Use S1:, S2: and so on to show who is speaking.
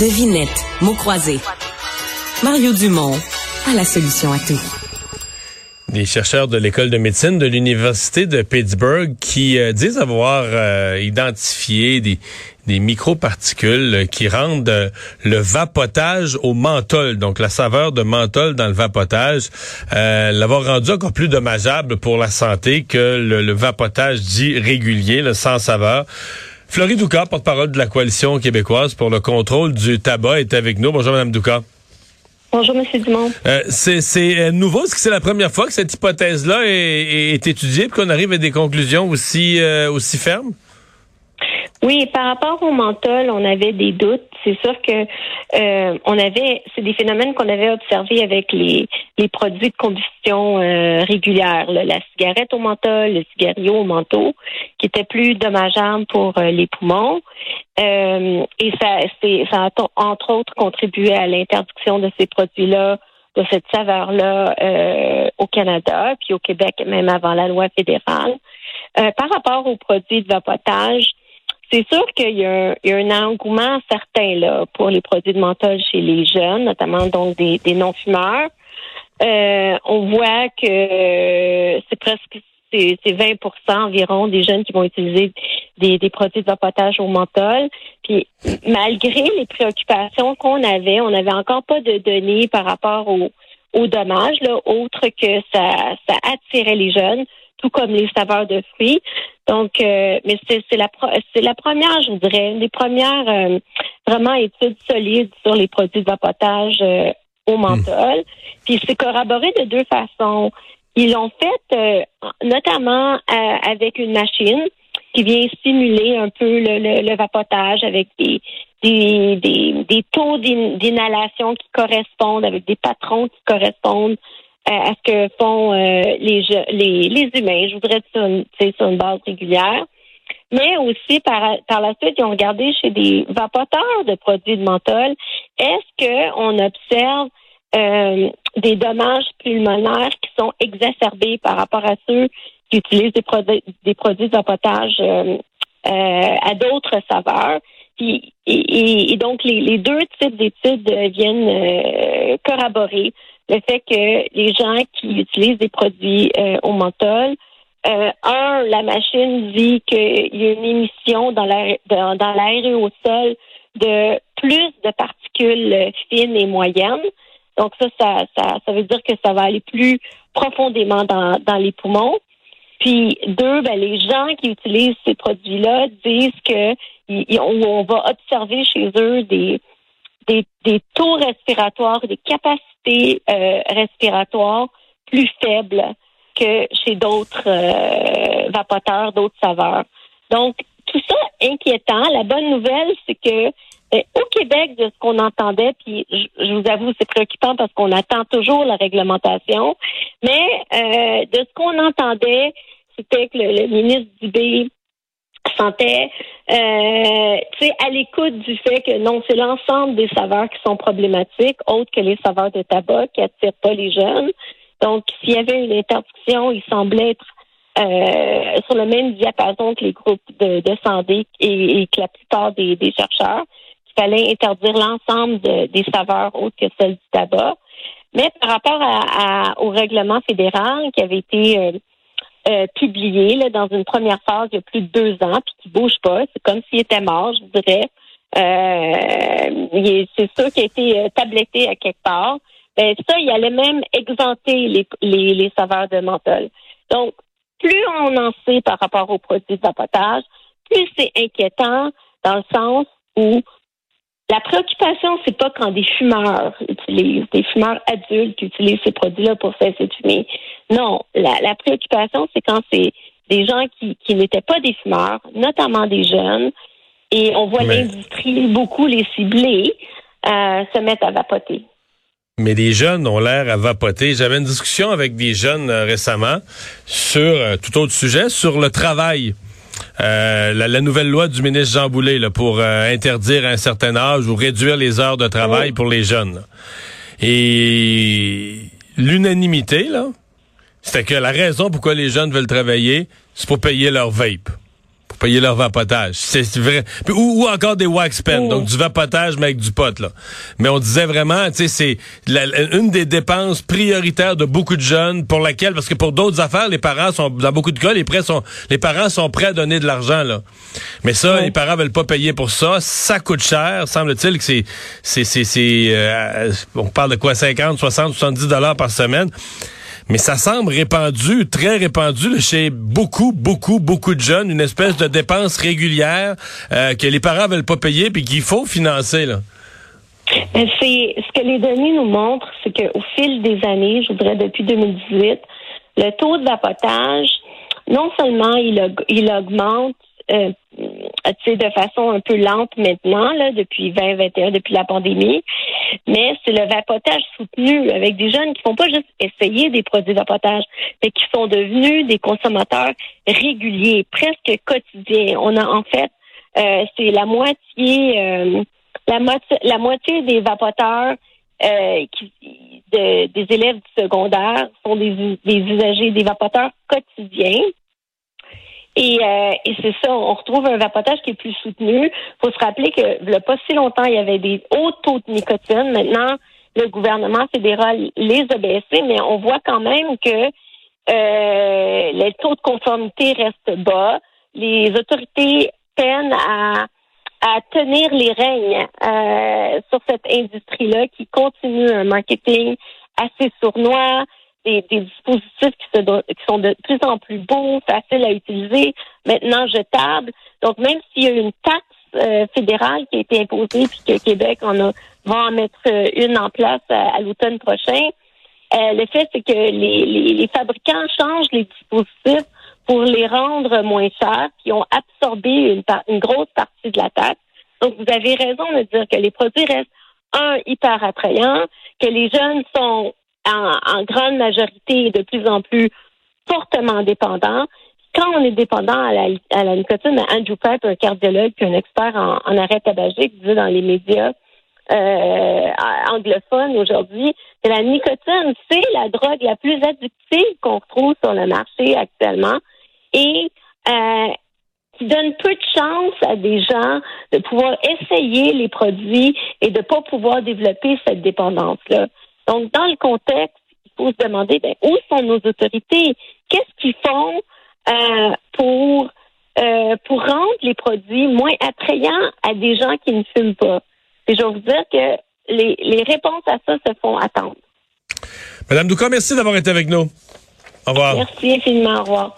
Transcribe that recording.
S1: Devinette, mots croisés. Mario Dumont a la solution à tout.
S2: Des chercheurs de l'école de médecine de l'université de Pittsburgh qui euh, disent avoir euh, identifié des, des microparticules qui rendent euh, le vapotage au menthol, donc la saveur de menthol dans le vapotage, l'avoir rendu encore plus dommageable pour la santé que le, le vapotage dit régulier, le sans saveur. Florie Douka, porte-parole de la coalition québécoise pour le contrôle du tabac, est avec nous. Bonjour, Madame Douka.
S3: Bonjour, M. Dumont. Euh,
S2: c'est euh, nouveau, est-ce que c'est la première fois que cette hypothèse-là est, est, étudiée et qu'on arrive à des conclusions aussi, euh, aussi fermes?
S3: Oui, par rapport au menthol, on avait des doutes. C'est sûr que euh, on avait, c'est des phénomènes qu'on avait observés avec les, les produits de combustion euh, régulière, la cigarette au menthol, le cigario au manteau, qui était plus dommageable pour euh, les poumons. et ça, ça a entre autres contribué à l'interdiction de ces produits-là, de cette saveur-là au Canada, puis au Québec même avant la loi fédérale. par rapport aux produits de vapotage, c'est sûr qu'il y, a un engouement certain là pour les produits de menthol chez les jeunes, notamment donc des, non-fumeurs. Euh, on voit que c'est presque c'est 20% environ des jeunes qui vont utiliser des, produits de vapotage au menthol. Puis malgré les préoccupations qu'on avait, on n'avait encore pas de données par rapport aux au dommages, là, autre que ça attirait les jeunes tout comme les saveurs de fruits. Donc, euh, mais c'est la c'est la première, je voudrais, une des premières euh, vraiment études solides sur les produits de vapotage euh, au menthol. Hmm. Puis c'est corroboré de deux façons. Ils l'ont fait notamment avec une machine qui vient simuler un peu le, le, vapotage avec des des, des, des taux d'inhalation qui correspondent, avec des patrons qui correspondent à ce que font euh, les, les, les humains. Je voudrais sur, sur une base régulière. Mais aussi, par, par la suite, ils ont regardé chez des vapoteurs de produits de menthol, est-ce qu'on observe euh, des dommages pulmonaires qui sont exacerbés par rapport à ceux qui utilisent des produits, des produits de vapotage euh, à d'autres saveurs? Et, donc, les, deux types d'études viennent corroborer le fait que les gens qui utilisent des produits euh, au menthol, euh, un, la machine dit qu'il y a une émission dans l'air et au sol de plus de particules fines et moyennes. Donc ça, ça, ça, veut dire que ça va aller plus profondément dans, dans les poumons. Puis deux, ben, les gens qui utilisent ces produits-là disent que on va observer chez eux des, des, des taux respiratoires, des capacités euh, respiratoire plus faible que chez d'autres euh, vapoteurs, d'autres saveurs. Donc, tout ça inquiétant. La bonne nouvelle, c'est que euh, au Québec, de ce qu'on entendait, puis je, vous avoue, c'est préoccupant parce qu'on attend toujours la réglementation, mais de ce qu'on entendait, c'était que le, le ministre Dubé sentait euh, à l'écoute du fait que non, c'est l'ensemble des saveurs qui sont problématiques, autres que les saveurs de tabac qui attirent pas les jeunes. Donc, s'il y avait une interdiction, il semblait être euh, sur le même diapason que les groupes de, santé et, que la plupart des, chercheurs, qu'il fallait interdire l'ensemble des saveurs autres que celles du tabac. Mais par rapport à, au règlement fédéral qui avait été euh, euh, publié là, dans une première phase il y a plus de deux ans, puis qui bouge pas. C'est comme s'il était mort, je dirais. Euh, c'est sûr qu'il a été euh, tabletté à quelque part. Ben ça, il allait même exempter les, les, les saveurs de menthol. Donc, plus on en sait par rapport aux produits de vapotage, plus c'est inquiétant dans le sens où la préoccupation, c'est pas quand des fumeurs utilisent, des fumeurs adultes utilisent ces produits-là pour cesser de fumer. Non, la, préoccupation, c'est quand c'est des gens qui, qui n'étaient pas des fumeurs, notamment des jeunes, et on voit l'industrie beaucoup les cibler, euh, se mettre à vapoter.
S2: Mais les jeunes ont l'air à vapoter. J'avais une discussion avec des jeunes euh, récemment sur euh, tout autre sujet, sur le travail. Euh, la, nouvelle loi du ministre Jean Boulet là, pour euh, interdire un certain âge ou réduire les heures de travail pour les jeunes. Et l'unanimité, là, c'était que la raison pourquoi les jeunes veulent travailler, c'est pour payer leur vape. Pour payer leur vapotage. C'est vrai. ou, encore des wax pens, donc du vapotage mais avec du pot là. Mais on disait vraiment, tu sais, c'est une des dépenses prioritaires de beaucoup de jeunes pour laquelle, parce que pour d'autres affaires, les parents sont dans beaucoup de cas, les prêts sont, les parents sont prêts à donner de l'argent là. Mais ça, les parents veulent pas payer pour ça. Ça coûte cher. Semble-t-il que c'est, c'est, c'est, euh, on parle de quoi, 50, 60, 70 dollars par semaine mais ça semble répandu, très répandu chez beaucoup, beaucoup, beaucoup de jeunes, une espèce de dépense régulière euh, que les parents veulent pas payer puis qu'il faut financer. Là.
S3: Ben, c'est ce que les données nous montrent, c'est qu'au fil des années, je voudrais depuis 2018, le taux de vapotage, non seulement il, il augmente, euh, de façon un peu lente maintenant, là, depuis 2021, depuis la pandémie. Mais c'est le vapotage soutenu avec des jeunes qui font pas juste essayer des produits de vapotage, mais qui sont devenus des consommateurs réguliers, presque quotidiens. On a en fait, euh, c'est la moitié, euh, la moitié, la moitié des vapoteurs euh, qui, des élèves du secondaire sont des, des usagers, des vapoteurs quotidiens. Et, euh, et c'est ça, on retrouve un vapotage qui est plus soutenu. Faut se rappeler que a pas si longtemps, il y avait des hauts taux de nicotine. Maintenant, le gouvernement fédéral les a baissés, mais on voit quand même que euh, les taux de conformité restent bas. Les autorités peinent à, à tenir les règnes euh, sur cette industrie-là qui continue un marketing assez sournois, des, dispositifs qui, qui, sont de plus en plus beaux, faciles à utiliser, maintenant jetables. Donc, même s'il y a une taxe euh, fédérale qui a été imposée, puis que Québec en a, va en mettre euh, une en place à, l'automne prochain, euh, le fait, c'est que les, les, fabricants changent les dispositifs pour les rendre moins chers, qui ont absorbé une, une grosse partie de la taxe. Donc, vous avez raison de dire que les produits restent, un, hyper attrayants, que les jeunes sont en, grande majorité de plus en plus fortement dépendants. Quand on est dépendant à la, à la nicotine, Andrew Pipe, un cardiologue puis un expert en, en arrêt tabagique, disait dans les médias euh, anglophones aujourd'hui, que la nicotine, c'est la drogue la plus addictive qu'on retrouve sur le marché actuellement et euh, qui donne peu de chance à des gens de pouvoir essayer les produits et de pas pouvoir développer cette dépendance-là. Donc, dans le contexte, il faut se demander ben, où sont nos autorités? Qu'est-ce qu'ils font euh, pour euh, pour rendre les produits moins attrayants à des gens qui ne fument pas? Et je vais vous dire que les, les réponses à ça se font attendre.
S2: Madame Douka, merci d'avoir été avec nous. Au revoir.
S3: Merci infiniment. Au revoir.